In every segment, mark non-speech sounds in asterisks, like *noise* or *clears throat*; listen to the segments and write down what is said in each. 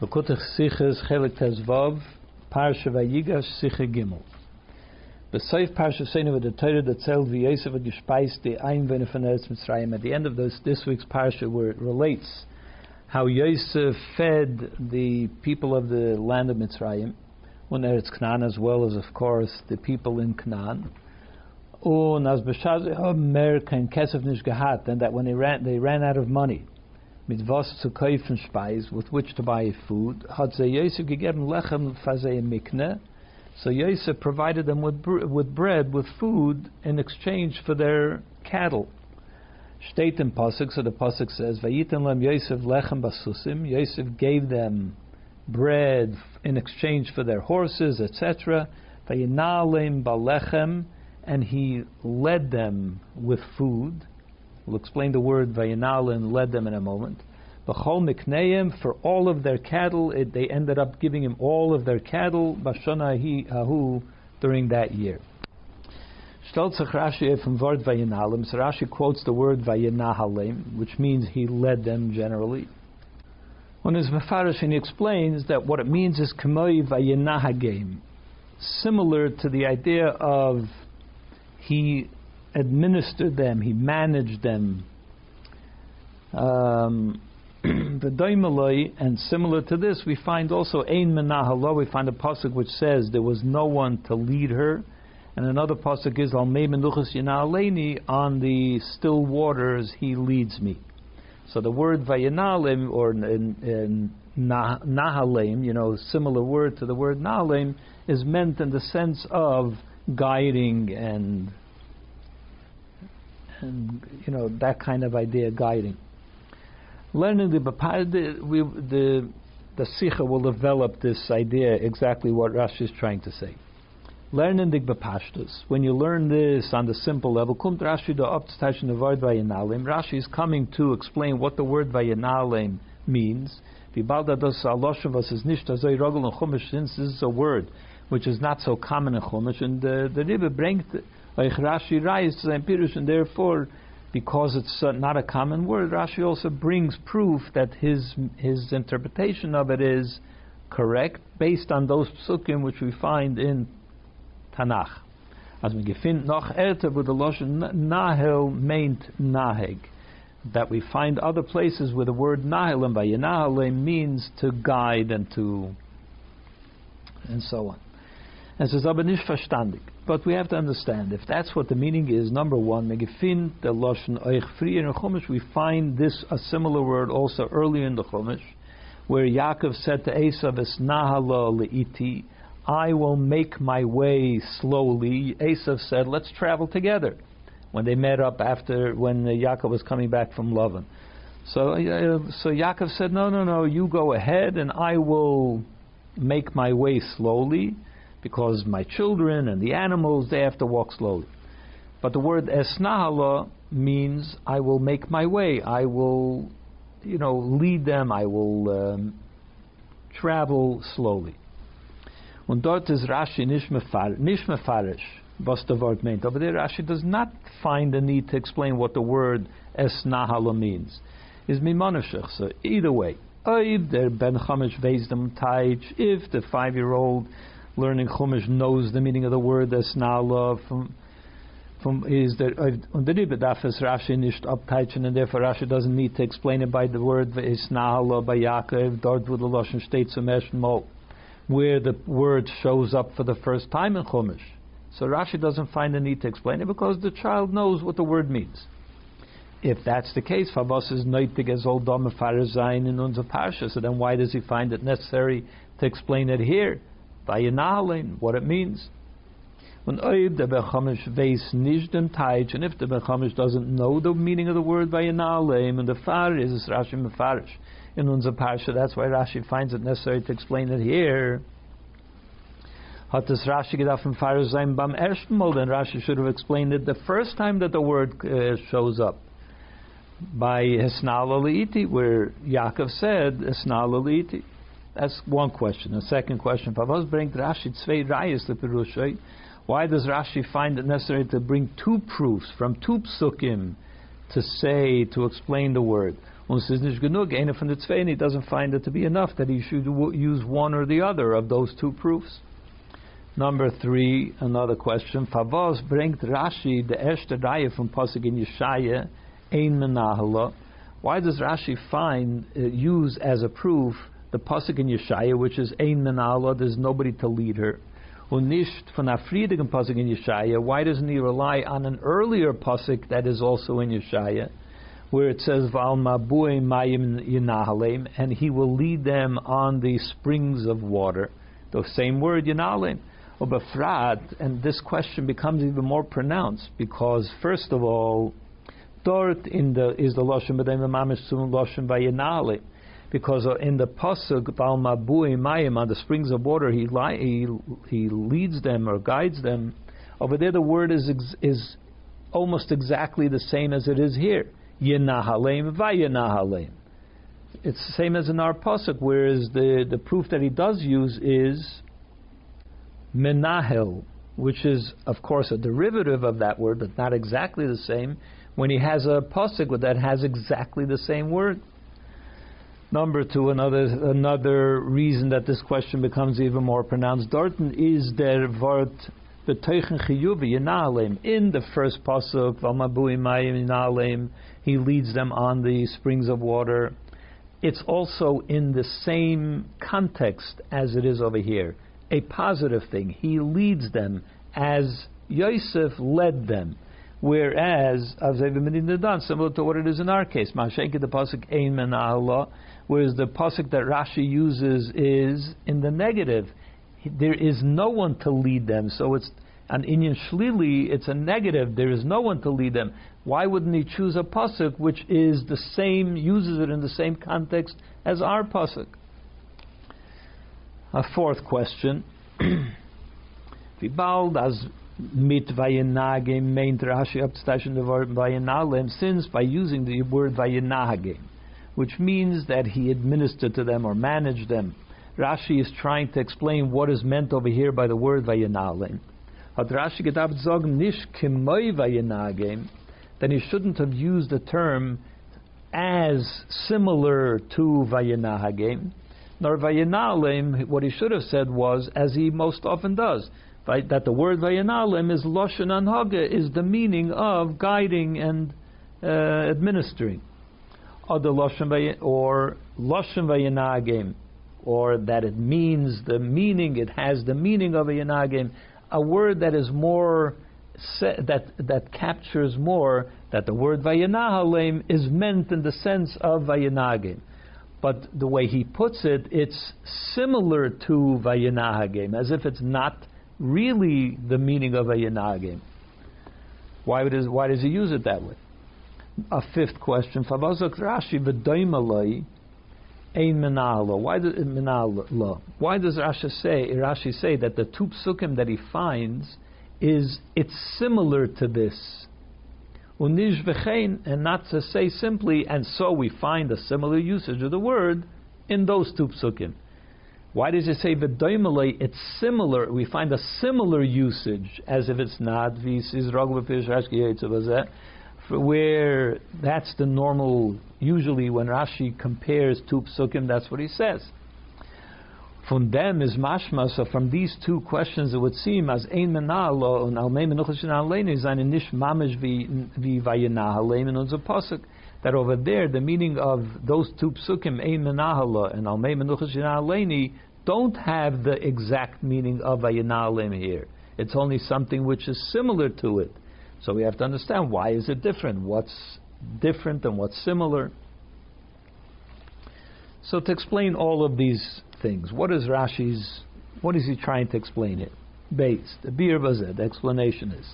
Bekutach Siches Chelek Tezvav, Parsha Vayigash Siche Gimel. Besaif Parsha Seinu the Torah that tells Yosef had gespeist von Eretz Mitzrayim. At the end of this, this week's Parsha where it relates how Yosef fed the people of the land of Mitzrayim, when Eretz Canaan as well as, of course, the people in Canaan. Und as B'shaz Mer kein Kesef nicht gehat, and that when they ran, they ran out of money mit was zu kaufen Speis, with which to buy food, hat Yosef gegeben Lechem fazei mikne, so Yosef provided them with, with bread, with food, in exchange for their cattle. Steht in Pasuk, so the Pasuk says, Vayitan lem Yosef lechem basusim, Yosef gave them bread in exchange for their horses, etc. Vayinalem balechem, and he led them with food. We'll explain the word Vayinal and led them in a moment. B'chol mikneim for all of their cattle, it, they ended up giving him all of their cattle bashana ahu during that year. Stellt sich Rashi from word Vayinalim. So Rashi quotes the word Vayinahalim, which means he led them generally. When his Mefarish he explains that what it means is Kamoi Vayinahagim, similar to the idea of he administered them, he managed them. Um, *clears throat* the Daimaloi, and similar to this, we find also Ein Menahalo, we find a pasuk which says there was no one to lead her, and another pasuk is Al Menuchas Yanaleni, on the still waters he leads me. So the word Vayanalim or in, in Nahalim, you know, similar word to the word Nahalim, is meant in the sense of guiding and and you know that kind of idea guiding. Learning the the we, the the sikha will develop this idea exactly what Rashi is trying to say. Learning the bepashtus. When you learn this on the simple level, kumt Rashi the upstation of word vayinalim. Rashi is coming to explain what the word vayinalim means. Vibalda is nisht azay rogel and chumash. Since this is a word which is not so common in chumash, and the the Rebbe brings like Rashi writes to Pirush, and therefore, because it's uh, not a common word, Rashi also brings proof that his his interpretation of it is correct based on those psukim which we find in Tanakh. As we find noch älter with the lashon nahel meint naheg, that we find other places where the word nahel and by means to guide and to and so on. And says aber nicht verstandig. But we have to understand if that's what the meaning is. Number one, megifin the lashon free in Chumash. We find this a similar word also earlier in the Chumash, where Yaakov said to Esav, "Es nahalo leiti." I will make my way slowly. Esav said, "Let's travel together." When they met up after when Yaakov was coming back from Lavan, so uh, so Yaakov said, "No, no, no. You go ahead, and I will make my way slowly." Because my children and the animals they have to walk slowly. But the word esnahala means I will make my way. I will, you know, lead them. I will um, travel slowly. Und dort ist Rashi nicht mefarish, was the word meant. Over there, Rashi does not find the need to explain what the word esnahala means. Is mimanashach. So either way, if der ben chamish vezdem taich, if the five-year-old learning Chumash knows the meaning of the word Esnala from from is that uh, on the Ribedaf is Rashi nicht abteichen and therefore Rashi doesn't need to explain it by the word Esnala by Yaakov dort the Lashon steht where the word shows up for the first time in Chumash. So Rashi doesn't find the need to explain it because the child knows what the word means. If that's the case, Favos is neitig as old Dom Zayin in unser Parsha. So then why does he find it necessary to explain it here? Vayinalin, what it means. When Oib the Bechamish veis nishdem taich, and if the Bechamish doesn't know the meaning of the word Vayinalim, and the far is Rashi Mefarish in unser Parsha, that's why Rashi finds it necessary to explain it here. Hat das Rashi gedacht from Farish sein beim ersten Mal, then Rashi should have explained it the first time that the word uh, shows up. By Hesnal where Yaakov said Hesnal that's one question. The second question, bring Rashi rayas the Why does Rashi find it necessary to bring two proofs from two psukim to say to explain the word? Und es ist nicht he doesn't find it to be enough that he should use one or the other of those two proofs. Number three, another question. Favos bringt Rashi the erste Reihe from Pasuk in Yeshaya, ein menahala. Why does Rashi find uh, use as a proof the Pasuk in Yeshaya, which is ein menahala, there's nobody to lead her? Und nicht von der friedigen Pasuk in Yeshaya. Why doesn't he rely on an earlier Pasuk that is also in Yeshaya? where it says Val Mabui Mayim Yinahalim, and he will lead them on the springs of water. The same word Yinahalim. Obafrat, and this question becomes even more pronounced because first of all, Dort in the is the Lashon B'dayim Mamish Sum Lashon Vayinahalim. Because in the pasuk Val Mabui Mayim on the springs of water, he, he he leads them or guides them. Over there, the word is is almost exactly the same as it is here. Yenahalem Vayenahalem. It's the same as in our pasuk, whereas the, the proof that he does use is menahel, which is of course a derivative of that word, but not exactly the same. When he has a pasuk that has exactly the same word. Number two, another another reason that this question becomes even more pronounced. Dorten is der Wort chiyuvi In the first pasuk, v'amabui mayim he leads them on the springs of water. It's also in the same context as it is over here, a positive thing. He leads them as Yosef led them. Whereas, similar to what it is in our case, the pasuk ein whereas the pasuk that Rashi uses is in the negative. There is no one to lead them, so it's an inyan shlili. It's a negative. There is no one to lead them. Why wouldn't he choose a pasuk which is the same, uses it in the same context as our pasuk? A fourth question. *clears throat* Mit vayenagim meint Rashi abzusteichen the word vayenalem, since by using the word vayenagim, which means that he administered to them or managed them. Rashi is trying to explain what is meant over here by the word vayenalem. Hat Rashi gedacht sagen, nicht kemoi vayenagim, then he shouldn't have used the term as similar to Vayenahagim, nor Vayenalim. What he should have said was, as he most often does, that the word Vayenalim is Loshen Anhaga, is the meaning of guiding and uh, administering. Or Loshen or Loshen Vayenagim, or that it means the meaning, it has the meaning of a a word that is more that that captures more that the word vayinahalem is meant in the sense of vayinagim. But the way he puts it, it's similar to vayinahagim, as if it's not really the meaning of vayinahagim. Why, would why does he use it that way? A fifth question. Rashi v'doimaloi ein menalo. Why does menalo? Why does Rashi say Rashi say that the two psukim that he finds is it's similar to this. Unish v'chein, and not to say simply, and so we find a similar usage of the word in those two psukim. Why does it say v'doimale? It's similar. We find a similar usage as if it's not where that's the normal. Usually, when Rashi compares two psukim, that's what he says. From them is mashma. So from these two questions, it would seem as ein menalo and almei menuchas aleinu is an nish mamish vi vayenahaleim and unzer pasuk that over there the meaning of those two psukim ein menahala and almei menuchas aleinu don't have the exact meaning of vayenahaleim here. It's only something which is similar to it. So we have to understand why is it different? What's different and what's similar? So to explain all of these things. What is Rashi's? What is he trying to explain it? Based the beer the explanation is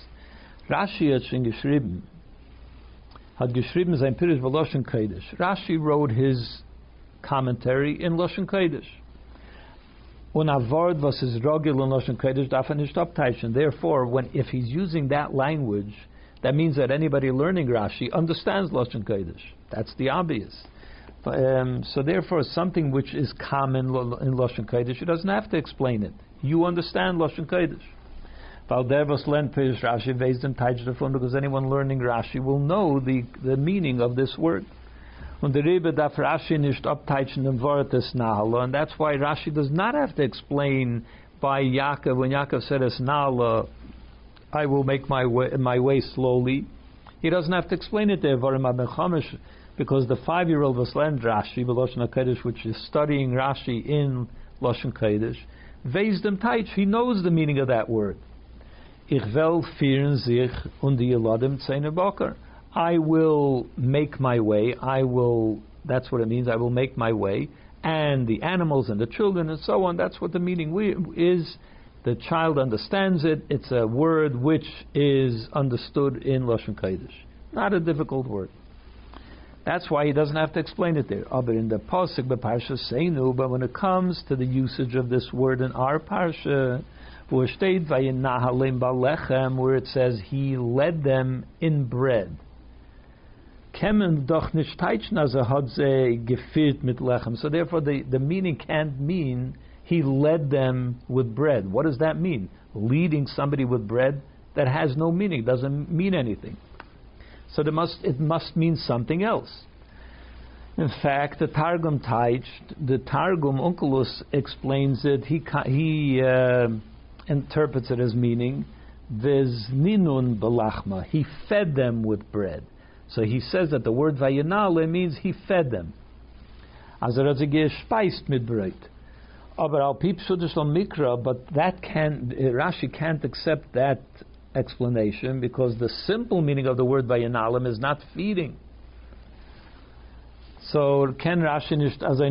Rashi hat schon geschrieben, sein Pirish Kodesh. Rashi wrote his commentary in Lashon Kodesh. Therefore, when, if he's using that language, that means that anybody learning Rashi understands Lashon Kodesh. That's the obvious. Um, so therefore, something which is common in Lashon Kodesh, he doesn't have to explain it. You understand Lashon Kodesh. Because anyone learning Rashi will know the, the meaning of this word. Und the Rebbe darf Rashi nicht abteichen dem Wort des Nahla, and that's why Rashi does not have to explain by Yaakov, when Yaakov said es Nahla, I will make my way, my way slowly. He doesn't have to explain it there, because the five-year-old was learned Rashi, Lashon HaKodesh, which is studying Rashi in Lashon Kodesh, Veis dem Teich, he knows the meaning of that word. Ich will führen sich und die Eladim Boker. I will make my way. I will. That's what it means. I will make my way, and the animals and the children and so on. That's what the meaning is. The child understands it. It's a word which is understood in Lashon Kodesh. Not a difficult word. That's why he doesn't have to explain it there. Oh, but in the pasuk, the parsha Seinu, but when it comes to the usage of this word in our parsha, where it says he led them in bread kemen doch nicht teitschen, also hat sie gefüllt mit Lechem. So therefore the, the meaning can't mean he led them with bread. What does that mean? Leading somebody with bread? That has no meaning, doesn't mean anything. So must, it must mean something else. In fact, the Targum Taich, the Targum Onkelos explains it. He he uh, interprets it as meaning "Viz ninun belachma." He fed them with bread. So he says that the word vayenale means he fed them. Er hat sie gespeist mit but that can Rashi can't accept that explanation because the simple meaning of the word vayanalim is not feeding. So can Rashi also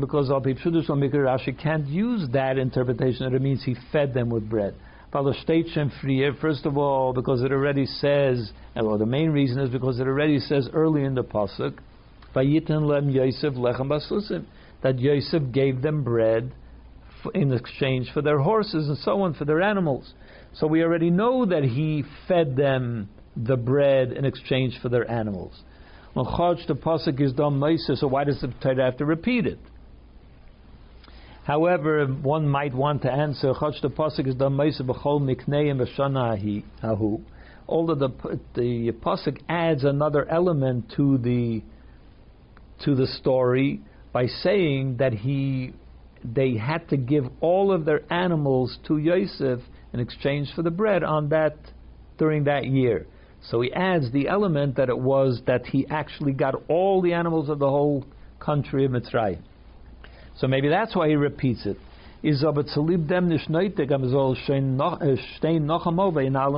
because Rashi can't use that interpretation that it means he fed them with bread. First of all, because it already says, well, the main reason is because it already says early in the pasuk, "Vayitin lem Yosef lechem basusim," that Yosef gave them bread in exchange for their horses and so on for their animals. So we already know that he fed them the bread in exchange for their animals. Well, the pasuk is done so why does the Torah have to repeat it? However, one might want to answer, Chach the Pasuk is Damaisa B'chol Mikneim B'shana Ahu. Although the, the Pasuk adds another element to the, to the story by saying that he, they had to give all of their animals to Yosef in exchange for the bread on that, during that year. So he adds the element that it was that he actually got all the animals of the whole country of Mitzrayim. So maybe that's why he repeats it. Äh,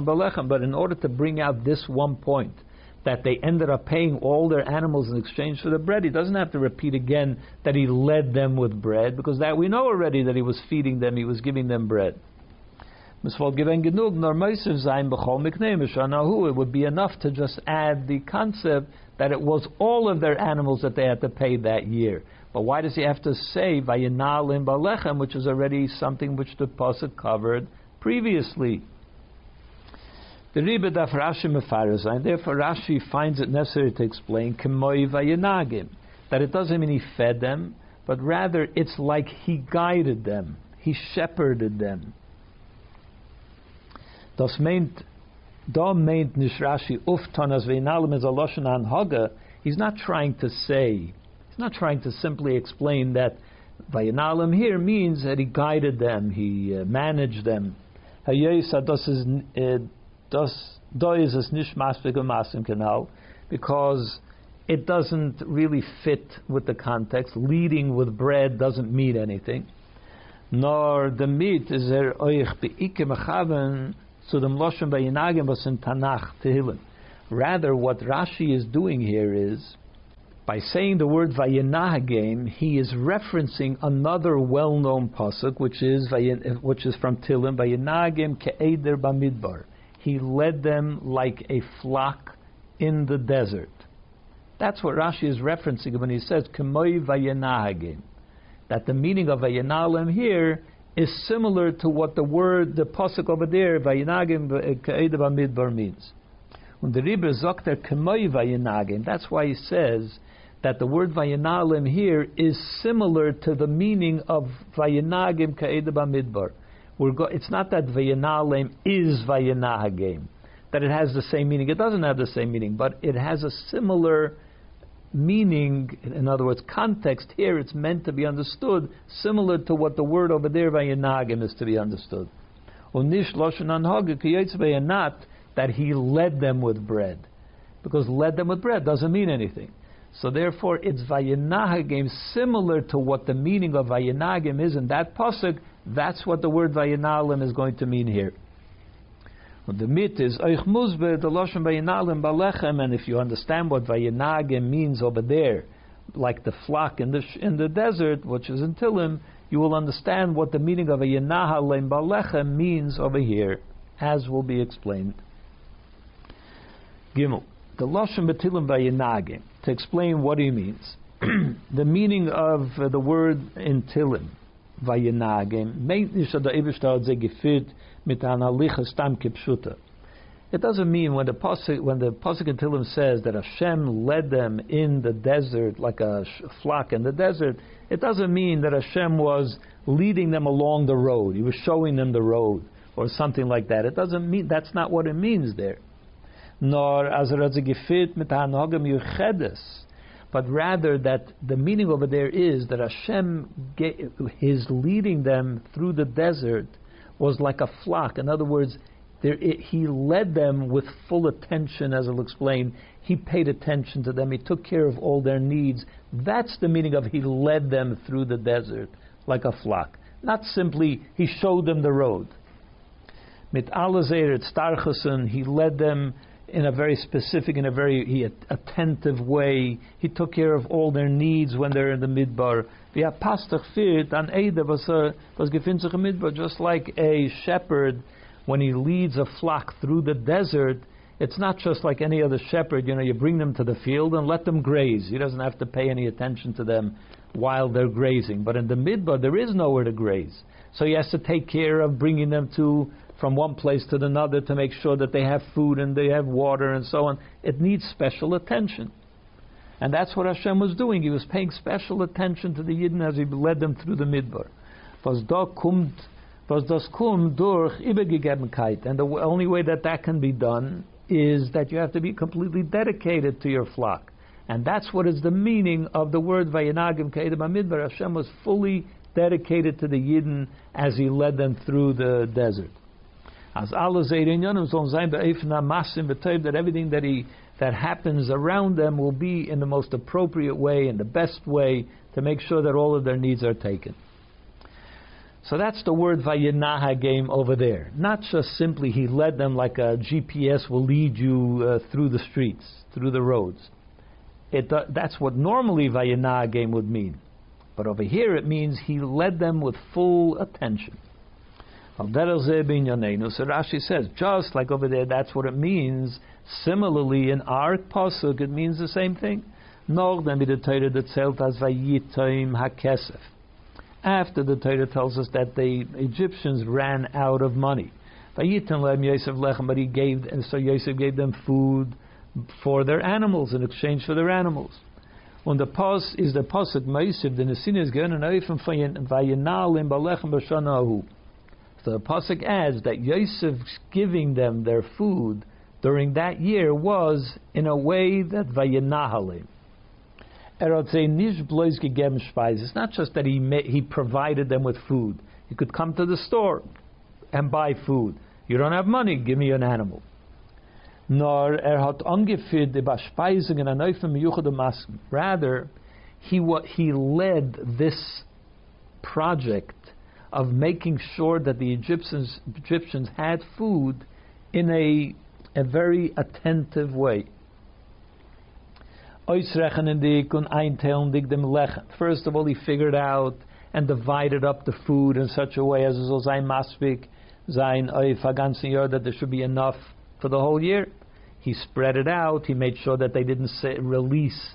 Belechem. But in order to bring out this one point, that they ended up paying all their animals in exchange for the bread, he doesn't have to repeat again that he led them with bread, because that we know already that he was feeding them, he was giving them bread. It would be enough to just add the concept that it was all of their animals that they had to pay that year. But why does he have to say Vayinalim Balechem, which is already something which the Pasuk covered previously? The Rebbe Daf Rashi Mefarazai, therefore Rashi finds it necessary to explain Kemoi Vayinagim, that it doesn't mean he fed them, but rather it's like he guided them, he shepherded them. Das meint, da meint nicht Rashi uftan as Vayinalim is a Anhaga, he's not trying to say not trying to simply explain that Vayanalim here means that he guided them, he uh, managed them. Because it doesn't really fit with the context. Leading with bread doesn't mean anything. Nor the meat is er oich beike mechaven zu was in Tanach Tehillim. Rather, what Rashi is doing here is by saying the word Vayenahagim, he is referencing another well-known pasuk, which is which is from Tilim, Vayenahagim ke'eder bamidbar. He led them like a flock in the desert. That's what Rashi is referencing when he says Kemoi Vayenahagim. That the meaning of Vayenalim here is similar to what the word, the pasuk over there, Vayenahagim ke'eder bamidbar means. When the Rebbe Zokter Kemoi Vayenahagim, that's why he says that the word Vayinalim here is similar to the meaning of Vayinagim Ka'edaba Midbar. Go- it's not that Vayinalim is Vayinahagim, that it has the same meaning. It doesn't have the same meaning, but it has a similar meaning, in other words, context here, it's meant to be understood similar to what the word over there by Yenagim is to be understood. Unish loshen not that he led them with bread, because led them with bread doesn't mean anything. So therefore, it's vayenagim similar to what the meaning of vayenagim is in that pasuk. That's what the word vayenalim is going to mean here. The mit is oich muzbe the loshen vayinalim balechem, and if you understand what vayenagim means over there, like the flock in the in the desert, which is in Tilim, you will understand what the meaning of a yenahalem balechem means over here, as will be explained. Gimel, the loshen betilim vayenagim to explain what he means. *clears throat* the meaning of uh, the word in kipshuta. It doesn't mean when the pasuk when the in Tilim says that Hashem led them in the desert like a flock in the desert. It doesn't mean that Hashem was leading them along the road. He was showing them the road or something like that. It doesn't mean that's not what it means there. Nor as gefit mit yuchedes. But rather that the meaning over there is that Hashem his leading them through the desert was like a flock. In other words, there, it, he led them with full attention, as I'll explain. He paid attention to them. He took care of all their needs. That's the meaning of he led them through the desert like a flock. Not simply he showed them the road. Mit alazer starchusen, he led them in a very specific, in a very he, attentive way. He took care of all their needs when they're in the midbar. Midbar, just like a shepherd when he leads a flock through the desert. It's not just like any other shepherd. You know, you bring them to the field and let them graze. He doesn't have to pay any attention to them while they're grazing. But in the midbar, there is nowhere to graze. So he has to take care of bringing them to from one place to another to make sure that they have food and they have water and so on. It needs special attention. And that's what Hashem was doing. He was paying special attention to the Yidden as he led them through the Midbar. And the only way that that can be done is that you have to be completely dedicated to your flock. And that's what is the meaning of the word Vayanagim Kedem Midbar. Hashem was fully dedicated to the Yidden as he led them through the desert. As sein be'efna masim that everything that he that happens around them will be in the most appropriate way, in the best way, to make sure that all of their needs are taken. So that's the word Vayinahagem over there. Not just simply he led them like a GPS will lead you uh, through the streets, through the roads. It, uh, that's what normally Vayinahagem would mean. But over here it means he led them with full attention. So Rashi says, just like over there, that's what it means. Similarly, in our pasuk, it means the same thing. After the Torah tells us that the Egyptians ran out of money. But he gave, and so Yosef gave them food for their animals in exchange for their animals. Und the pos is the pasuk the Nesin is oifen vayenalim balechem b'shana so the pasuk adds that Yosef's giving them their food during that year was in a way that vayinahalim. It's not just that he he provided them with food. You could come to the store and buy food. You don't have money, give me an animal. Nor er hat angeführt die Bespeisungen an Rather, he he led this project of making sure that the Egyptians Egyptians had food in a a very attentive way. First of all, he figured out and divided up the food in such a way as sein maspik sein that there should be enough for the whole year. He spread it out. He made sure that they didn't release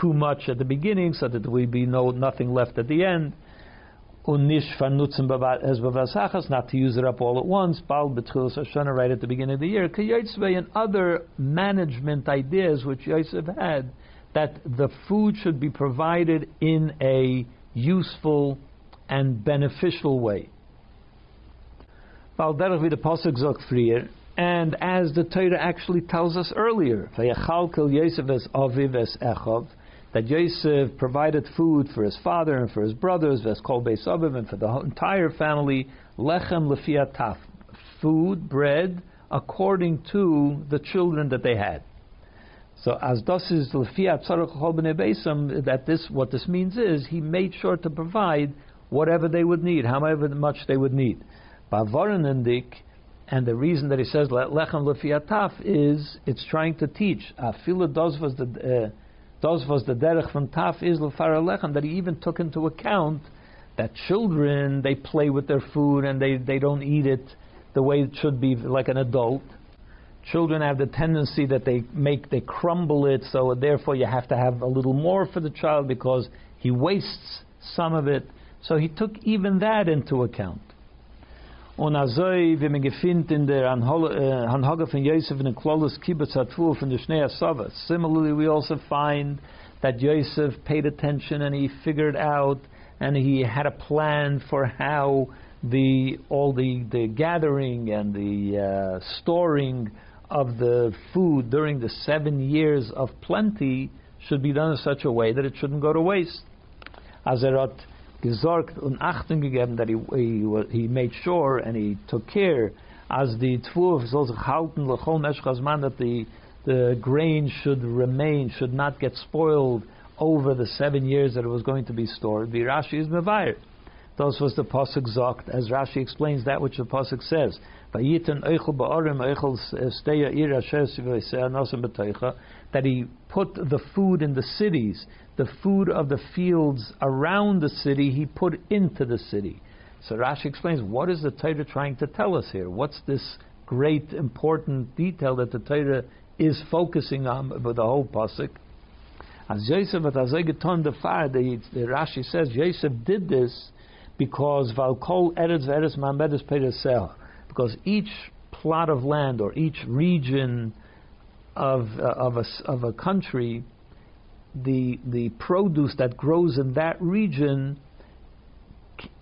too much at the beginning, so that there would be no nothing left at the end unish as not to use it up all at once, bal betchilas Hashanah right at the beginning of the year, and other management ideas which Yosef had, that the food should be provided in a useful and beneficial way. and as the Torah actually tells us earlier, Yosef es aviv echov, that Yosef provided food for his father and for his brothers, Veskol Beis and for the entire family, lechem lefiataf, food, bread, according to the children that they had. So as das is that this what this means is he made sure to provide whatever they would need, however much they would need. Bavaranendik, and the reason that he says lechem lefiataf is it's trying to teach. Afila dos was the uh, those was the derech from Taf is lechem that he even took into account that children they play with their food and they, they don't eat it the way it should be like an adult. Children have the tendency that they make they crumble it, so therefore you have to have a little more for the child because he wastes some of it. So he took even that into account. Und azoi, wie man in der Hanhage von Yosef in the Klolos Kibbutz Hatfu von der Shnei Asava. Similarly, we also find that Yosef paid attention and he figured out and he had a plan for how the all the, the gathering and the uh, storing of the food during the seven years of plenty should be done in such a way that it shouldn't go to waste. Azerat gesorgt und Achtung gegeben, that he, he, he made sure and he took care as the Tfuv soll sich halten, lechol meshchazman, that the, the grain should remain, should not get spoiled over the seven years that it was going to be stored. Rashi is mevayer. Those was the pasuk zokt, as Rashi explains that which the pasuk says. Uh, that he put the food in the cities the food of the fields around the city he put into the city. So Rashi explains, what is the Torah trying to tell us here? What's this great important detail that the Torah is focusing on with the whole pasuk? As Yosef at Azegeton the fire, the Rashi says Yosef did this because Valkol Eretz Eretz Mamedes Peresel, because each plot of land or each region of uh, of a of a country the the produce that grows in that region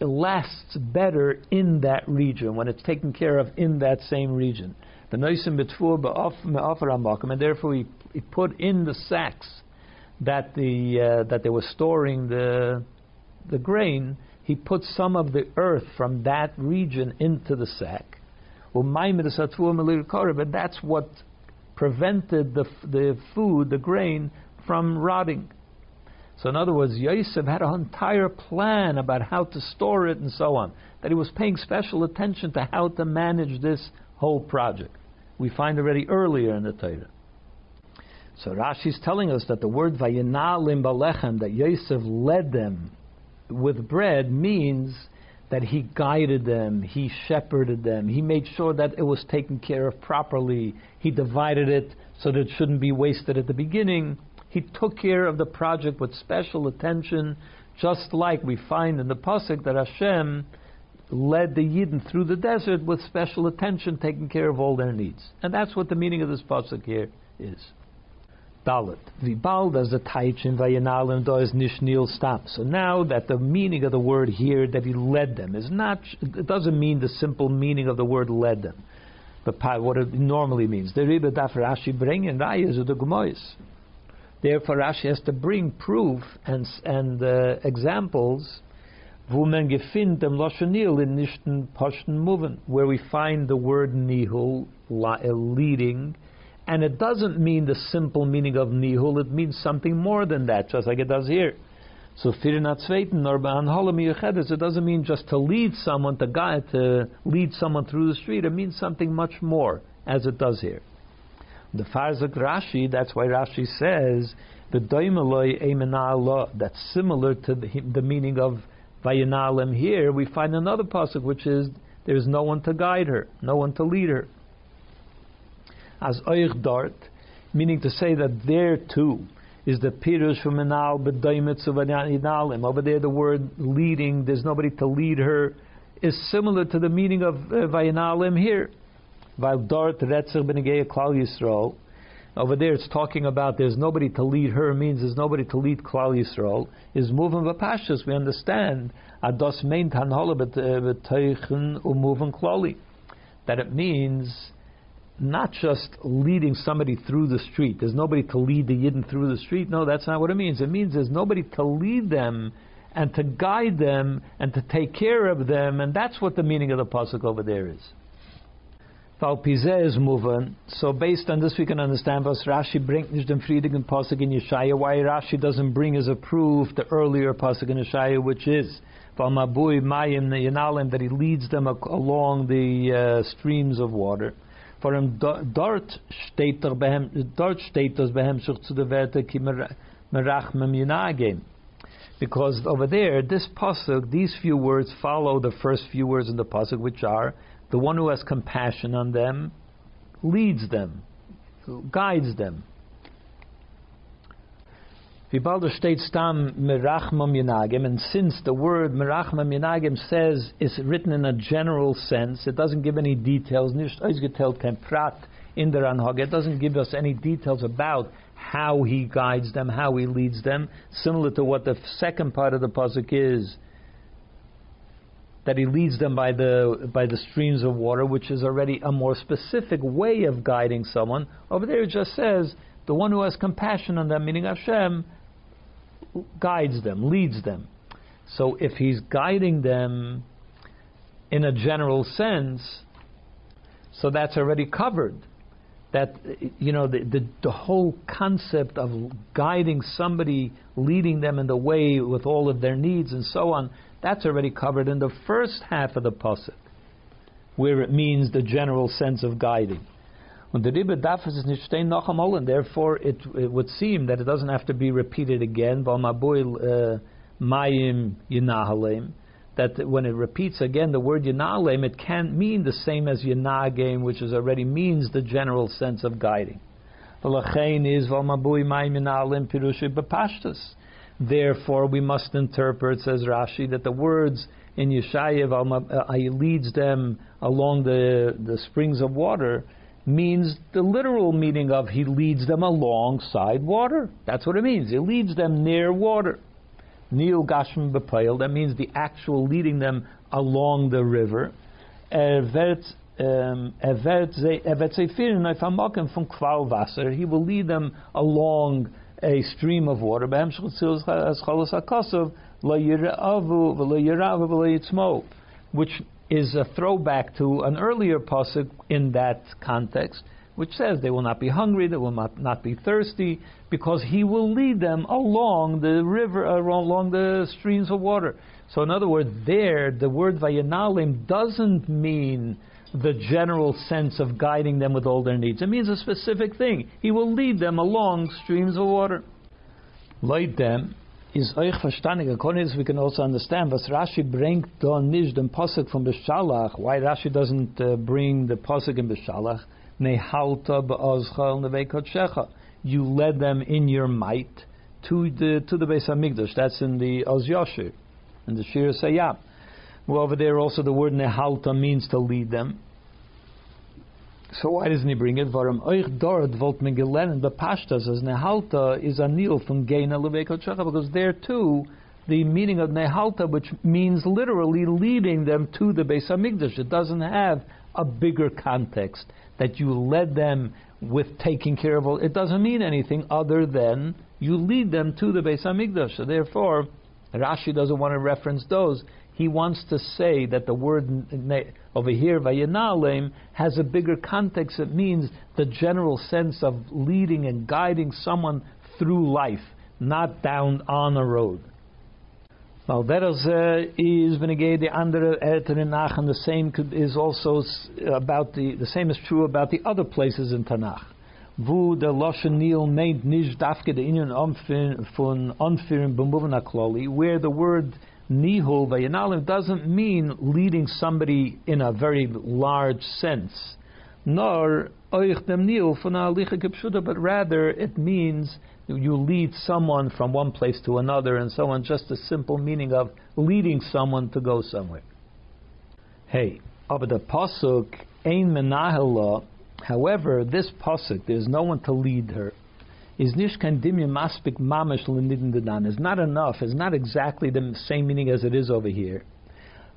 lasts better in that region when it's taken care of in that same region. The noisim betfur and therefore he, he put in the sacks that the uh, that they were storing the the grain. He put some of the earth from that region into the sack. But that's what prevented the the food, the grain, from rotting. So, in other words, Yosef had an entire plan about how to store it and so on, that he was paying special attention to how to manage this whole project. We find already earlier in the Torah. So Rashi is telling us that the word Vayinalim Balechem, that Yosef led them with bread, means that he guided them, he shepherded them, he made sure that it was taken care of properly, he divided it so that it shouldn't be wasted at the beginning. He took care of the project with special attention, just like we find in the pasuk that Hashem led the Yidden through the desert with special attention, taking care of all their needs. And that's what the meaning of this pasuk here is. Dalit. Vibald as the Taichin Vayanalim do is Nishnil stop. So now that the meaning of the word here that he led them is not it doesn't mean the simple meaning of the word led them. But what it normally means. The Rebbe Daf Rashi bring in Rayas of the Gemois. Therefore, Rashi has to bring proof and and uh, examples, in where we find the word nihul, uh, leading, and it doesn't mean the simple meaning of nihul, it means something more than that, just like it does here. So it doesn't mean just to lead someone to guide, to lead someone through the street, it means something much more, as it does here. The Farzak Rashi, that's why Rashi says the Doimaloi Emenah That's similar to the, the meaning of Vayinalim here. We find another pasuk which is there is no one to guide her, no one to lead her. As Oich Dart, meaning to say that there too is the Pirush from Menal B'Doimitzu Vayinalim. Over there, the word leading, there's nobody to lead her, is similar to the meaning of uh, Vayinalim here. Weil dort Retzer Klal Yisrael. Over there, it's talking about there's nobody to lead her means there's nobody to lead Klal Yisrael. Is moving v'pashas. We understand ados meint hanhola b'teichen umoving klali. That it means not just leading somebody through the street. There's nobody to lead the Yidden through the street. No, that's not what it means. It means there's nobody to lead them and to guide them and to take care of them, and that's what the meaning of the pasuk over there is. is moving. So based on this, we can understand was Rashi bringt nicht den friedigen pasuk in Yeshaya. Why Rashi doesn't bring as a proof the earlier pasuk in Yeshaya, which is Valmabui Mayim Yanalim, that he leads them along the uh, streams of water. For him, dort steht er behem, dort steht das behem zu der Werte ki merachmem yinagim. Because over there, this pasuk, these few words follow the first few words in the pasuk, which are the one who has compassion on them, leads them, guides them. Vibalder states tam merachmam yinagim, and since the word merachmam yinagim says is written in a general sense, it doesn't give any details. Prat in der Anhage. It doesn't give us any details about how he guides them, how he leads them, similar to what the second part of the pasuk is, that he leads them by the by the streams of water, which is already a more specific way of guiding someone. Over there, it just says the one who has compassion on them, meaning Hashem, guides them, leads them. So if he's guiding them in a general sense, so that's already covered that you know the, the, the whole concept of guiding somebody, leading them in the way with all of their needs and so on, that's already covered in the first half of the pasuk, where it means the general sense of guiding. Und darf es nicht stehen noch einmal, and therefore it, it would seem that it doesn't have to be repeated again. Weil maboil uh, mayim yinahalem that when it repeats again the word Yanalem, it can't mean the same as Yanagim, which is already means the general sense of guiding. Therefore, we must interpret, says Rashi, that the words in Yeshayev, uh, leads them along the, the springs of water, means the literal meaning of he leads them alongside water. That's what it means. He leads them near water. Nil Gashim B'Payil, that means the actual leading them along the river. Evet um, he will lead them along a stream of water, which is a throwback to an earlier pasuk in that context, which says they will not be hungry, they will not, not be thirsty, because he will lead them along the river, along the streams of water. So, in other words, there, the word vayanalim doesn't mean the general sense of guiding them with all their needs. It means a specific thing. He will lead them along streams of water. Lead them is euch verstandig. According to we can also understand was Rashi bringt da nicht den from Beshalach. Why Rashi doesn't uh, bring the Pasuk in Beshalach? Nehalta be'ozcha nevei You led them in your might to the to the Beis Hamikdash. That's in the Oz Yashir, in the Shir Sayam. Well, over there also the word nehalta means to lead them. So why doesn't he bring it? Varam euch dort volt men gelenen the pashtas as nehalta is a nil from geina levekot because there too the meaning of nehalta, which means literally leading them to the Beis Hamikdash. It doesn't have a bigger context that you led them with taking care of all. It doesn't mean anything other than you lead them to the Beis Hamikdash. So therefore, Rashi doesn't want to reference those. He wants to say that the word over here, Vayanalem, has a bigger context. It means the general sense of leading and guiding someone through life, not down on a road. Now, that is is the andere Erter Nach, and the same is also about the the same is true about the other places in Tanakh. Wo der meint nicht von akloli, where the word Nihul v'yanalim doesn't mean leading somebody in a very large sense, nor oich dem Nil von but rather it means you lead someone from one place to another and so on, just a simple meaning of leading someone to go somewhere. Hey, the pasuk ein menahela. However, this pasuk, there's no one to lead her. Is nish kan dimya maspik mamish l'nidin Is not enough. Is not exactly the same meaning as it is over here.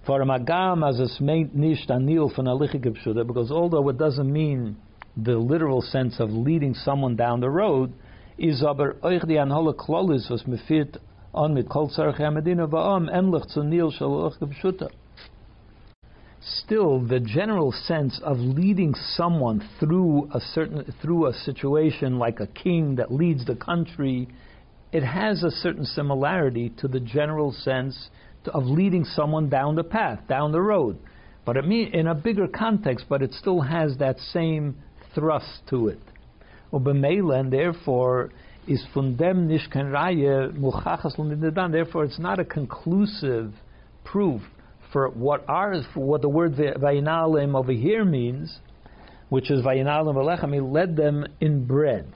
For magam as es nish anil von because although it doesn't mean the literal sense of leading someone down the road, is aber euch die anholle klolis was on mit kol tzarech medina va'am emlich zu nil shal Still, the general sense of leading someone through a certain through a situation like a king that leads the country, it has a certain similarity to the general sense of leading someone down the path, down the road. But it mean, in a bigger context, but it still has that same thrust to it. And therefore, is fundem nishkan raya Therefore, it's not a conclusive proof for what ours, for what the word vayinalim over here means, which is vayinalim alechem. He led them in bread.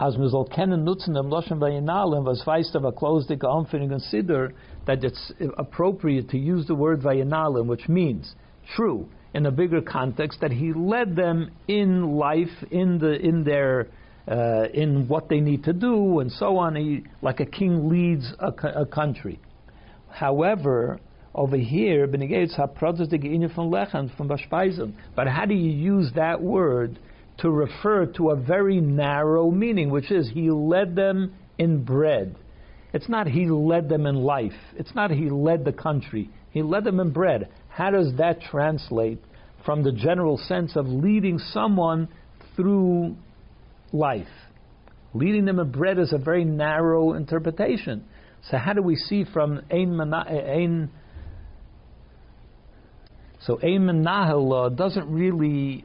As mizol kennen nutzen dem loshen vayinalim was a closed and consider that it's appropriate to use the word vayinalim, which means true in a bigger context that he led them in life, in the in their uh, in what they need to do, and so on. He, like a king leads a, a country. However, over here, from Lechen, from Baspeisen. But how do you use that word to refer to a very narrow meaning, which is he led them in bread? It's not he led them in life. It's not he led the country. He led them in bread. How does that translate from the general sense of leading someone through life? Leading them in bread is a very narrow interpretation. So how do we see from ein, manah ein so ein menahel uh, doesn't really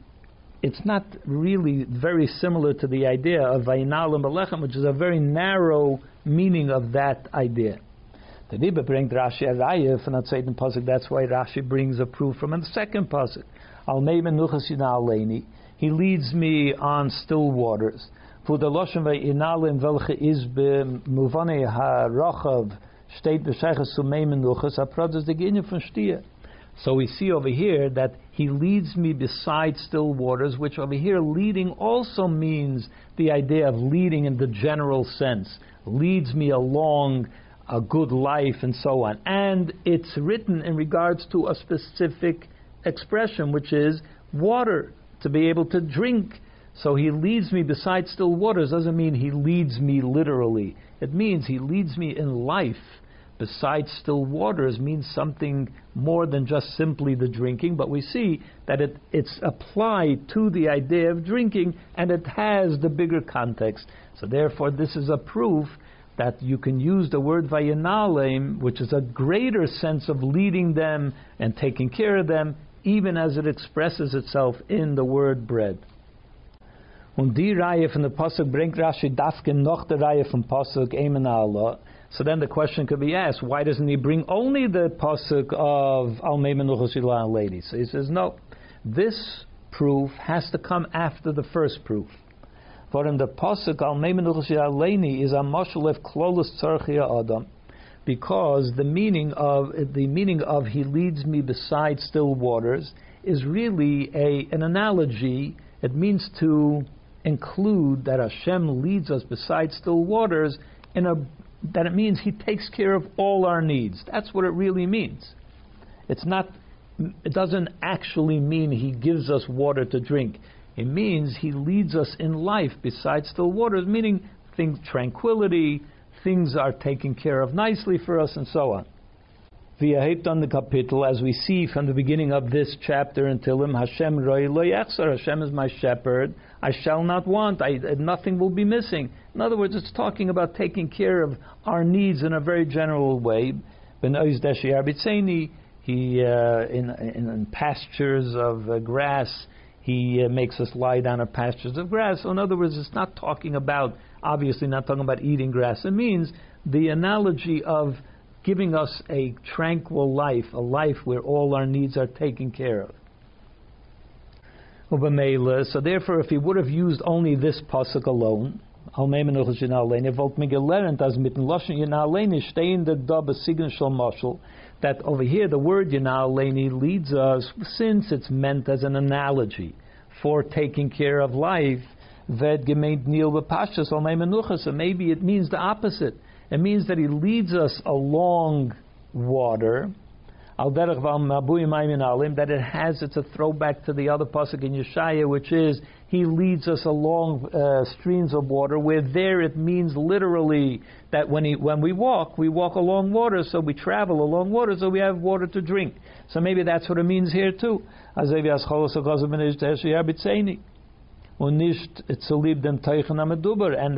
it's not really very similar to the idea of Vainalim Alechem, which is a very narrow meaning of that idea. The Rebbe brings Rashi a raya from that second pasuk. That's why Rashi brings a proof from the second pasuk. Al Aleni. He leads me on still waters. For the loshen ve'inalim velche is be muvane ha'rochav steht b'sheiches sumei menuchas ha'prodas de ginyu von stier. So we see over here that he leads me beside still waters, which over here leading also means the idea of leading in the general sense. Leads me along a good life, and so on. And it's written in regards to a specific expression, which is water, to be able to drink. So he leads me beside still waters doesn't mean he leads me literally. It means he leads me in life. Besides still waters means something more than just simply the drinking, but we see that it, it's applied to the idea of drinking and it has the bigger context. So therefore, this is a proof that you can use the word vayinalim, which is a greater sense of leading them and taking care of them, even as it expresses itself in the word bread. Und die Reihe von der Pasuk bringt Rashi Dafkin noch Reihe von Pasuk Emen Allah. So then the question could be asked, why doesn't he bring only the Pasuk of Al Meimenuchosilah ladies? So he says, no, this proof has to come after the first proof. For in the pasuk al Leini is a mashalev klolos tzarchia adam, because the meaning of the meaning of he leads me beside still waters is really a an analogy. It means to include that Hashem leads us beside still waters in a that it means He takes care of all our needs. That's what it really means. It's not. It doesn't actually mean He gives us water to drink. It means he leads us in life beside still waters, meaning things tranquility, things are taken care of nicely for us, and so on. On the capital, as we see from the beginning of this chapter until him, Hashem roi lo Hashem is my shepherd, I shall not want, I, nothing will be missing. In other words, it's talking about taking care of our needs in a very general way. Ben he uh, in, in, in pastures of uh, grass, he uh, makes us lie down on pastures of grass. So in other words, it's not talking about, obviously not talking about eating grass. It means the analogy of giving us a tranquil life, a life where all our needs are taken care of. So therefore, if he would have used only this pasuk alone, that over here the word Yanaleni leads us, since it's meant as an analogy for taking care of life, maybe it means the opposite. It means that he leads us along water, that it has, it's a throwback to the other pasuk in Yeshaya, which is, he leads us along uh, streams of water, where there it means literally that when, he, when we walk, we walk along water, so we travel along water, so we have water to drink. So maybe that's what it means here too. And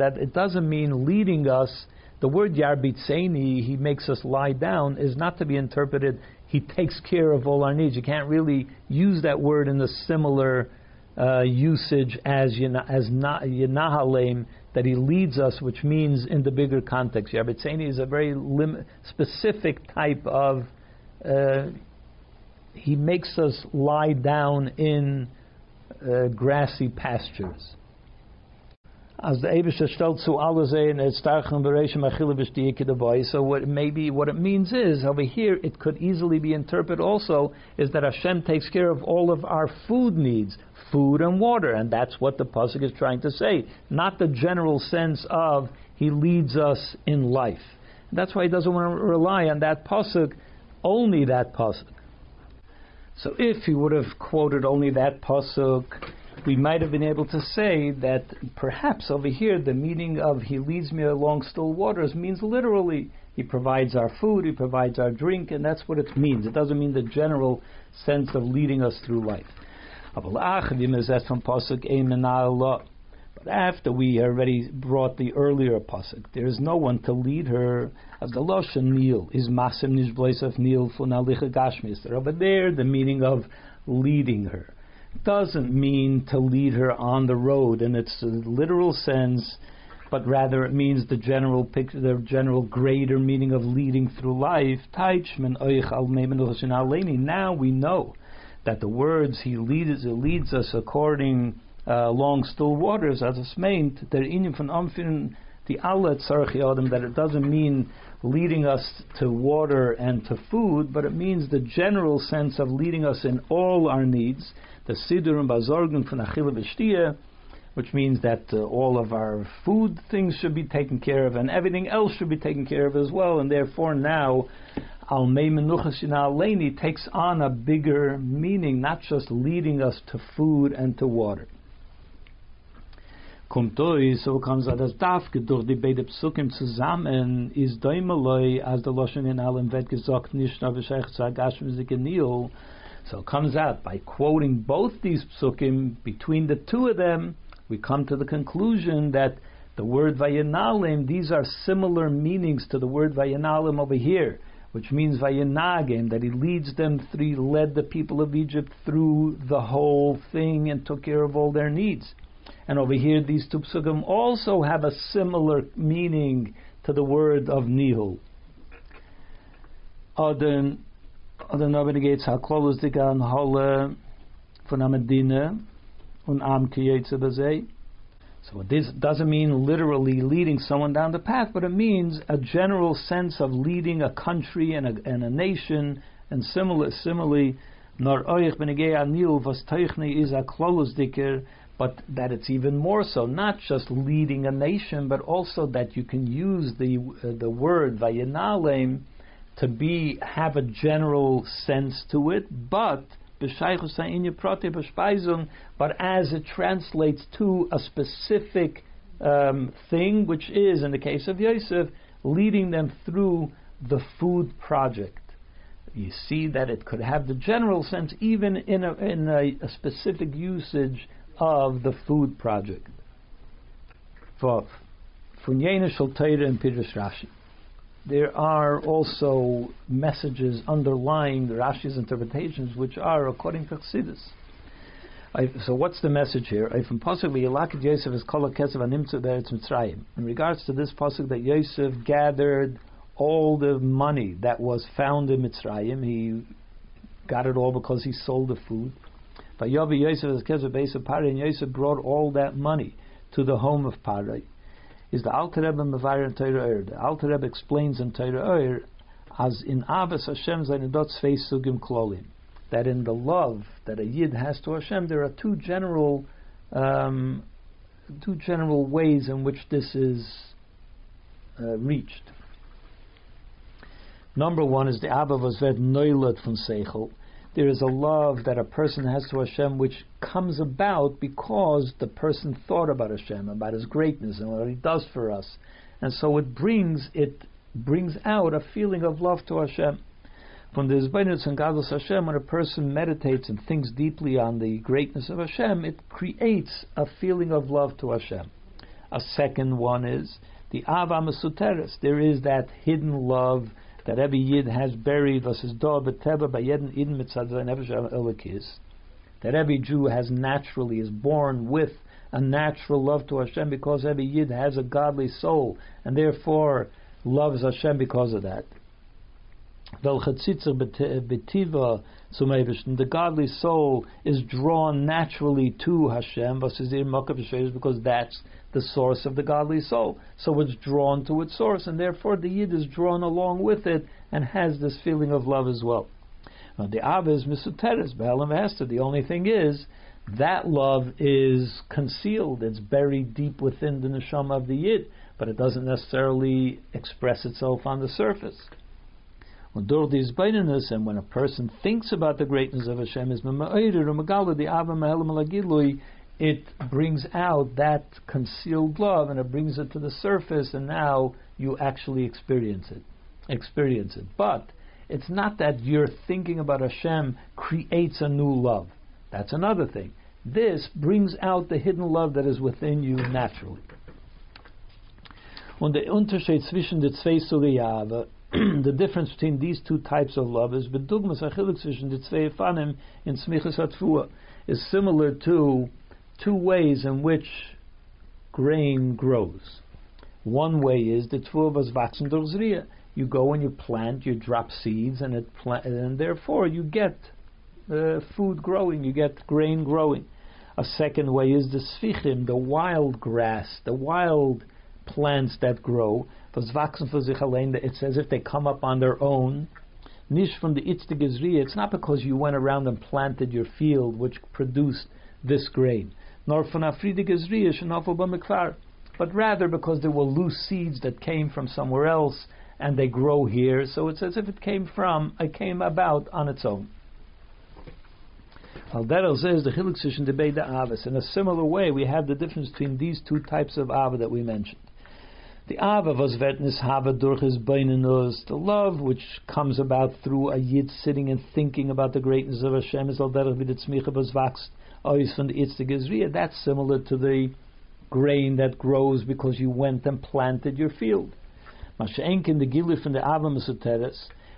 that it doesn't mean leading us the word Yarbitzeini, he makes us lie down, is not to be interpreted, he takes care of all our needs. You can't really use that word in a similar uh, usage as as Yenahalem, that he leads us, which means in the bigger context. Yarbitzeini is a very lim- specific type of, uh, he makes us lie down in uh, grassy pastures as the Eibusha stellt zu eh, alle sehen, et starchen bereishim achille b'shtiyike dabei. So what maybe what it means is over here it could easily be interpreted also is that Hashem takes care of all of our food needs, food and water, and that's what the pasuk is trying to say, not the general sense of He leads us in life. That's why He doesn't want to rely on that pasuk, only that pasuk. So if He would have quoted only that pasuk we might have been able to say that perhaps over here the meaning of he leads me along still waters means literally he provides our food, he provides our drink, and that's what it means. It doesn't mean the general sense of leading us through life. But after we already brought the earlier pasuk, there is no one to lead her. As the lashon Nil is masim nishbleis of Nil funalicha gashmis. Over there, the meaning of leading her doesn't mean to lead her on the road in its literal sense, but rather it means the general picture, the general greater meaning of leading through life. Now we know that the words he leads, leads us according uh, along still waters as inyan von amfin the outlet that it doesn't mean leading us to water and to food, but it means the general sense of leading us in all our needs the Sidurim Bazorgun von Achille which means that uh, all of our food things should be taken care of and everything else should be taken care of as well. And therefore now, Al Leni takes on a bigger meaning, not just leading us to food and to water. Kommt so comes out as Dafke durch die beide Psukim zusammen, ist Däumeloi, as the Loschen in allem wird gesagt, nicht nur Bescheich zu Agashim Zikenil, so it comes out by quoting both these psukim, between the two of them, we come to the conclusion that the word vayinalim, these are similar meanings to the word vayinalim over here, which means vayinagim, that he leads them through, led the people of Egypt through the whole thing and took care of all their needs. And over here, these two psukim also have a similar meaning to the word of nihul. Adon oder nobody gates ha klolos dik an holle von Medina und am kiyetze bezei. So this doesn't mean literally leading someone down the path, but it means a general sense of leading a country and a, and a nation, and similar, similarly, nor oich benegei anil was teichne is a klolos diker, but that it's even more so, not just leading a nation, but also that you can use the uh, the word vayinalem to be have a general sense to it, but but as it translates to a specific um, thing, which is, in the case of Yosef, leading them through the food project. You see that it could have the general sense, even in a, in a, a specific usage of the food project. For Funyena Shaltaira and Pidrash Rashi there are also messages underlying the Rashi's interpretations, which are according to Chassidus. so what's the message here? If possibly Yelakid Yosef is called Kesev Animtzu Beretz Mitzrayim. In regards to this pasuk that Yosef gathered all the money that was found in Mitzrayim, he got it all because he sold the food. But Yosef is of Pare and Yosef brought all that money to the home of Parai is the Alter Rebbe Mevayer in Torah Oyer. The Alter Rebbe explains in Torah Oyer as in Abbas Hashem Zainadot Sveis Sugim Klolim that in the love that a Yid has to Hashem there are two general um, two general ways in which this is uh, reached. Number one is the Abba was noilat from Seichel. There is a love that a person has to Hashem which comes about because the person thought about Hashem, about His greatness and what He does for us, and so it brings it brings out a feeling of love to Hashem. From the Zbainus and Gadlus Hashem, when a person meditates and thinks deeply on the greatness of Hashem, it creates a feeling of love to Hashem. A second one is the Ava Mesuteres. There is that hidden love that every Yid has buried, that every Jew has naturally, is born with a natural love to Hashem because every Yid has a godly soul and therefore loves Hashem because of that. The godly soul is drawn naturally to Hashem because that's the source of the godly soul. So it's drawn to its source, and therefore the Yid is drawn along with it and has this feeling of love as well. Now, the Av is Misuteres, Baalam Hester. The only thing is, that love is concealed, it's buried deep within the neshama of the Yid, but it doesn't necessarily express itself on the surface. And when a person thinks about the greatness of Hashem, it brings out that concealed love and it brings it to the surface, and now you actually experience it. Experience it. But it's not that your thinking about Hashem creates a new love. That's another thing. This brings out the hidden love that is within you naturally. When the Unterschied zwischen the zwei Suriyave *clears throat* the difference between these two types of love is bedugmas achilik zwischen the zwei fanim in smichas atfua is similar to two ways in which grain grows. One way is the tfuah was You go and you plant, you drop seeds, and it pla- and therefore you get uh, food growing, you get grain growing. A second way is the sfichim, the wild grass, the wild plants that grow it's as if they come up on their own. Nish from the Itztig it's not because you went around and planted your field which produced this grain. Nor from Afridig Izriya but rather because there were loose seeds that came from somewhere else and they grow here, so it's as if it came from, it came about on its own. Says the chiluk the. In a similar way, we have the difference between these two types of Ava that we mentioned. The Ava was vetnis hava durch his the love which comes about through a yid sitting and thinking about the greatness of Hashem is al derech was vachst ois from the That's similar to the grain that grows because you went and planted your field. Masha'enk in the gilu from the Ava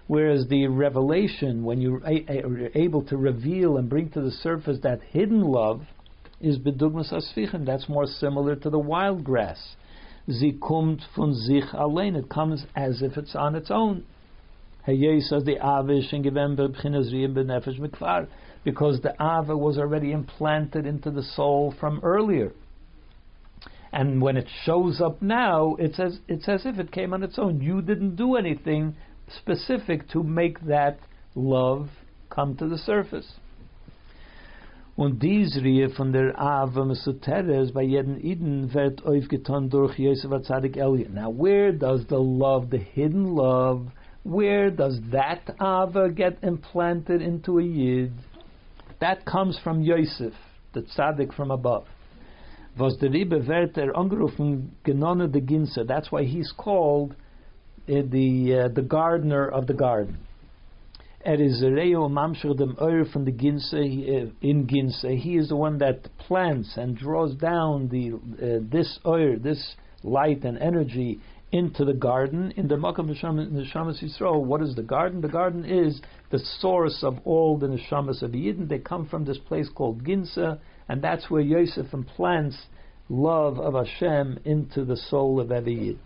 whereas the revelation, when you're able to reveal and bring to the surface that hidden love, is bedugmas asfichen. That's more similar to the wild grass sie kommt von sich allein. It comes as if it's on its own. Because the Ava was already implanted into the soul from earlier. And when it shows up now, it's as, it's as if it came on its own. You didn't do anything specific to make that love come to the surface. Und dies Rie von der Ava Mesuteres bei Iden wird aufgetan durch Yosef Atzadik. Now where does the love, the hidden love, where does that Ava get implanted into a Yid? That comes from Yosef, the Tzadik from above. Was der Rebbe wird er angerufen, Genone de Ginse. That's why he's called uh, the, uh, the gardener of the garden. Er is Reo Mamshir dem Eur from the Ginse uh, in Ginse. He is the one that plants and draws down the uh, this Eur, this light and energy into the garden. In the Makam Neshamas Yisrael, what is the garden? The garden is the source of all the Neshamas of Yidden. They come from this place called Ginsa, and that's where Yosef implants love of Hashem into the soul of every Yid.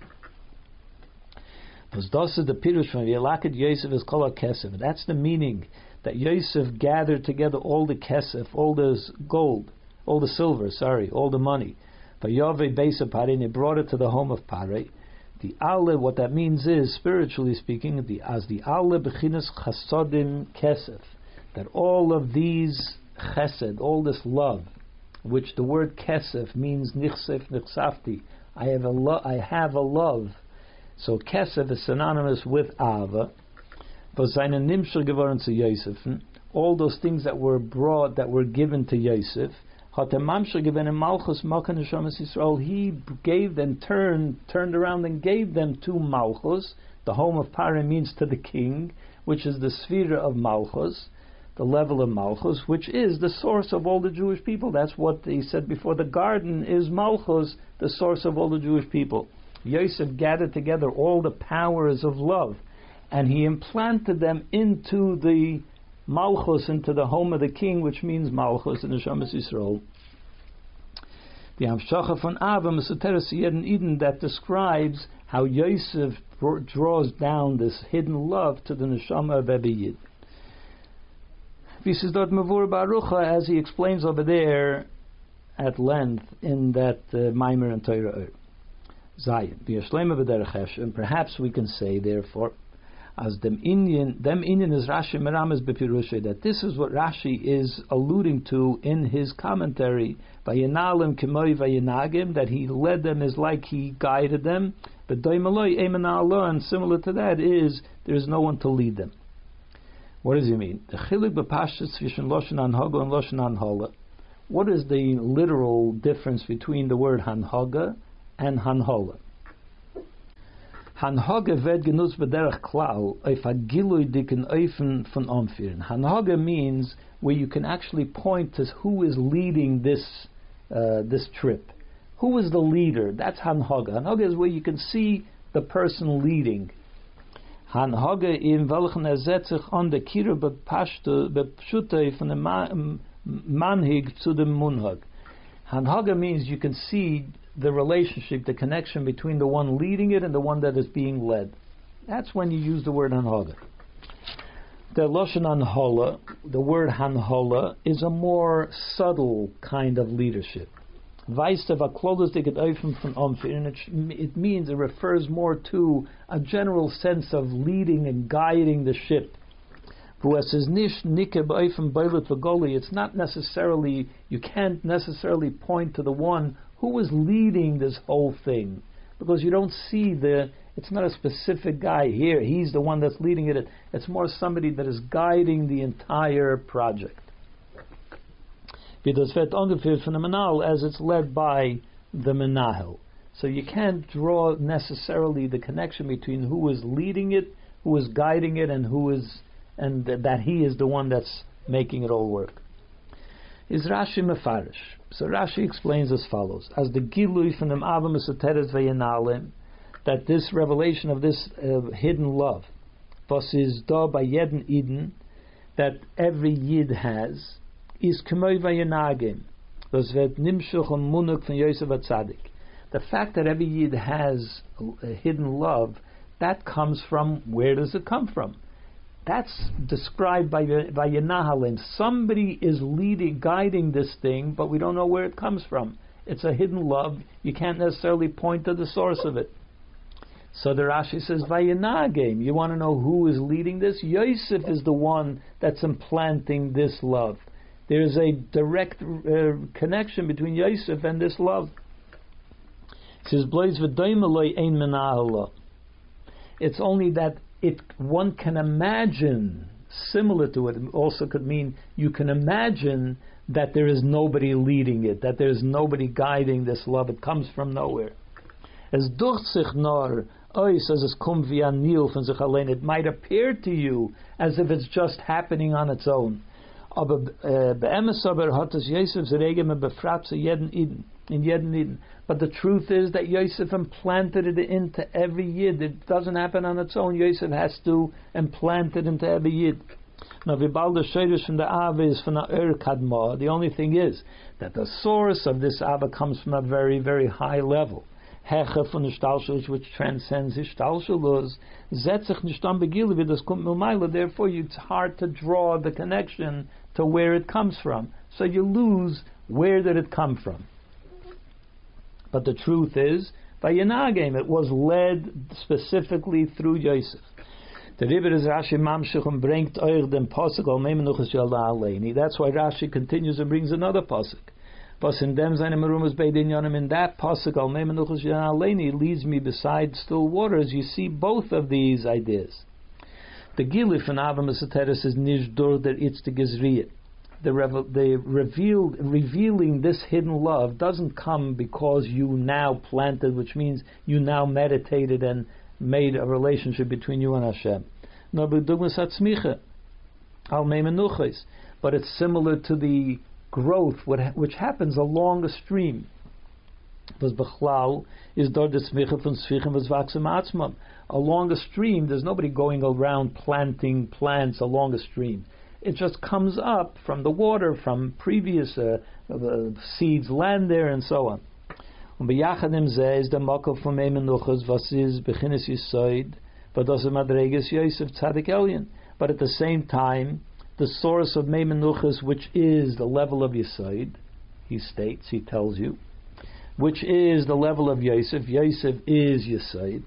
Because the pirush from Yelaket Yosef is called kesef. That's the meaning that Yosef gathered together all the kesef, all the gold, all the silver, sorry, all the money. For Yahweh Beis Pare, and he brought it to the home of Pare. The Ale, what that means is, spiritually speaking, the as the Ale bechinas chasodim kesef, that all of these chesed, all this love, which the word kesef means nichsef nichsafti, I have a lo- I have a love so kesef is synonymous with ava, Yosef, all those things that were brought, that were given to Yosef, Yisrael, he gave them, turned, turned around and gave them to Malchus, the home of Pare means to the king, which is the sphere of Malchus, the level of Malchus, which is the source of all the Jewish people. That's what he said before. The garden is Malchus, the source of all the Jewish people. Yosef gathered together all the powers of love, and he implanted them into the Malchus, into the home of the king, which means Malchus in the Shemas Yisrael. The Amshacha von Avim is a Eden that describes how Yosef draws down this hidden love to the neshama of every Yid. Dort Mavur Barucha, as he explains over there at length in that uh, Maimer and Torah Zayin. And perhaps we can say, therefore, as them Indian, them Indian is Rashi Meramas Bepirusha, that this is what Rashi is alluding to in his commentary, Vayinalim Kimoi Vayinagim, that he led them is like he guided them, but Doimaloi Emanah and similar to that is there is no one to lead them. What does he mean? The v'shin loshen anhaga and loshen anhala. What is the literal difference between the word hanhaga and hanhala? Hanhaga ved genutzt b'derech klal auf a gilui diken öfen von omfiren. Hanhaga means where you can actually point to who is leading this uh, this trip. Who is the leader? That's hanhaga. Hanhaga is where you can see the person leading. Hanhage in welchen er setzt sich an der Kira bepschute von dem Manhig zu dem Munhag. Hanhage means you can see the relationship, the connection between the one leading it and the one that is being led. That's when you use the word Hanhage. The Loshan Hanhola, the word Hanhola, is a more subtle kind of leadership it means, it refers more to a general sense of leading and guiding the ship. It's not necessarily, you can't necessarily point to the one who is leading this whole thing. Because you don't see the, it's not a specific guy here, he's the one that's leading it. It's more somebody that is guiding the entire project wie das wird angeführt von Menal as it's led by the Menahel. So you can't draw necessarily the connection between who is leading it, who is guiding it, and who is and th- that he is the one that's making it all work. Is Rashi Mefarish. So Rashi explains as follows: As the Gilui from the Avim Vayinalim, that this revelation of this uh, hidden love, was is da by Yedin Eden, that every Yid has, is k'moy vayenagim. Das wird nimshuch munuk from Yosef Atzadik. The fact that every Yid has a hidden love, that comes from, where does it come from? That's described by, by Yenahalim. Somebody is leading, guiding this thing, but we don't know where it comes from. It's a hidden love. You can't necessarily point to the source of it. So the Rashi says, Vayenagim. You want to know who is leading this? Yosef is the one that's implanting this love. There's a direct uh, connection between Yosef and this love. It says, It's only that it one can imagine similar to it. Also, could mean you can imagine that there is nobody leading it, that there is nobody guiding this love. It comes from nowhere. As durch sich nor says es kum via nil von sich. It might appear to you as if it's just happening on its own. Eh, Eden, in jeden Eden. But the truth is that Yosef implanted it into every Yid. It doesn't happen on its own. Yosef has to implant it into every Yid. Now, vibal the shayrish from the Ava is from the Ur Kadma. The only thing is that the source of this Ava comes from a very, very high level. Heche von der Stalschulus, which transcends das kommt mit Therefore, it's hard to draw the connection to where it comes from. So you lose where did it come from. But the truth is, by Yanagim, it was led specifically through Yosef. The Rebbe is Rashi Mamshich and bringt euch den Pasuk al Memenuchas Yalda Aleini. That's why Rashi continues and brings another Pasuk. Was in dem seine Merumas bei den Yonim in that Pasuk al Memenuchas Yalda Aleini leads me beside still waters. You see both of these ideas. The Gilif in Avamas Ateres is Nishdor der Itzte Gezriyah the, revel- the revealed, revealing this hidden love doesn't come because you now planted, which means you now meditated and made a relationship between you and Hashem. But it's similar to the growth which happens along a stream. Along a stream, there's nobody going around planting plants along a stream. It just comes up from the water, from previous uh, uh, seeds land there, and so on. But at the same time, the source of memenuchas, which is the level of yisoid, he states, he tells you, which is the level of Yosef. Yosef is yisoid.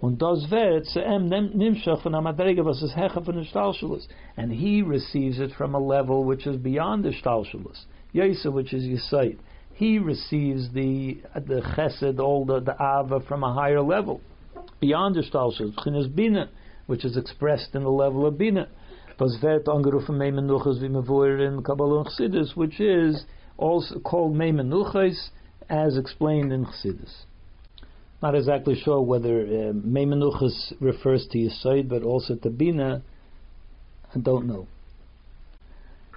Und das wird zu ihm von was ist hecha von And he receives it from a level which is beyond the Stalshalus. Yosef, which is Yisait. He receives the the chesed, all the, the ava from a higher level, beyond the Stalshalus. Chinas Bina, which is expressed in the level of Bina. Das wird angerufen Meimenuchas wie mevoir in Kabbalah and which is also called Meimenuchas, as explained in Chassidus. Not exactly sure whether uh, refers to Yisoid, but also to Bina. I don't know.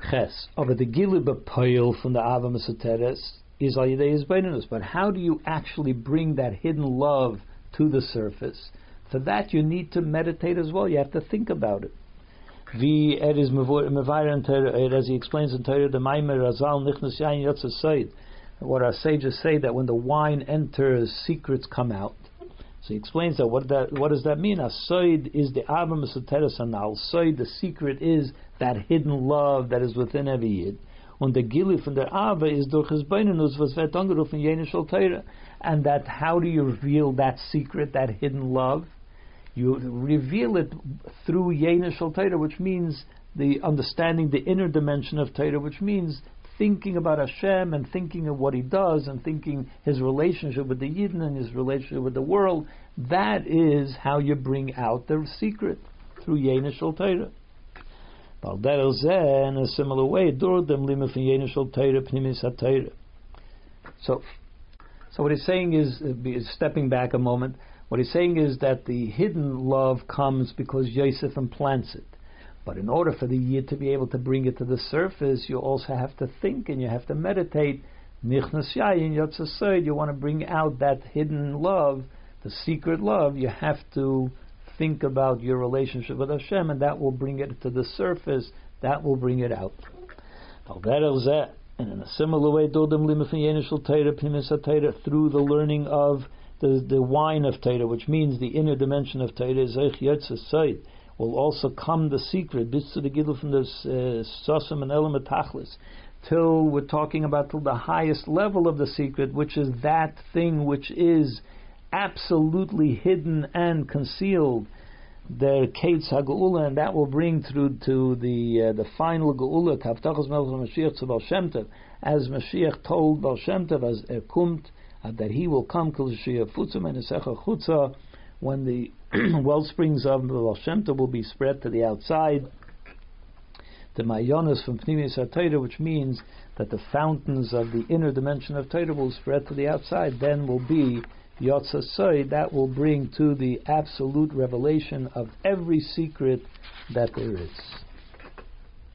Ches. Over the Gilib Poil from the Ava Mesoteres is Ayidei Izbeinus. But how do you actually bring that hidden love to the surface? For that, you need to meditate as well. You have to think about it. Wie is as he explains in Torah, the Maimer Razal Nichnas Yain Yotzah what our sages say that when the wine enters, secrets come out. So he explains that what that what does that mean? Asoid is the Abba Mesoteres Anal. Soid, the secret is that hidden love that is within every yid. Und the Gili from the Abba is durch his Beinenus was Jene And that how do you reveal that secret, that hidden love? You reveal it through Yene Torah, which means the understanding the inner dimension of Torah, which means thinking about Hashem and thinking of what He does and thinking His relationship with the Yidden and His relationship with the world, that is how you bring out the secret through Yena Shal Torah. In a similar way, so, so what he's saying is, is stepping back a moment. What he's saying is that the hidden love comes because Yosef implants it. But in order for the year to be able to bring it to the surface, you also have to think and you have to meditate. Mihnasya in Yat Sus, you want to bring out that hidden love, the secret love. You have to think about your relationship with Hashem, and that will bring it to the surface. That will bring it out. And in a similar way, through the learning of the, the wine of Torah, which means the inner dimension of Torah, will also come the secret, bis to the gidul from the uh, sosum and element tachlis, till we're talking about till the highest level of the secret, which is that thing which is absolutely hidden and concealed. The Kates HaGeula, and that will bring through to the uh, the final Geula, Kaftachas Melech Mashiach Tzabal Shem as Mashiach told Bal Shem as er kumt, uh, that he will come, Kol Shia Futzim and Chutza, when the *clears throat* well springs of the Baal will be spread to the outside. The Mayonis from Pnimis HaTorah, which means that the fountains of the inner dimension of Torah will spread to the outside, then will be Yotzasoi, that will bring to the absolute revelation of every secret that there is.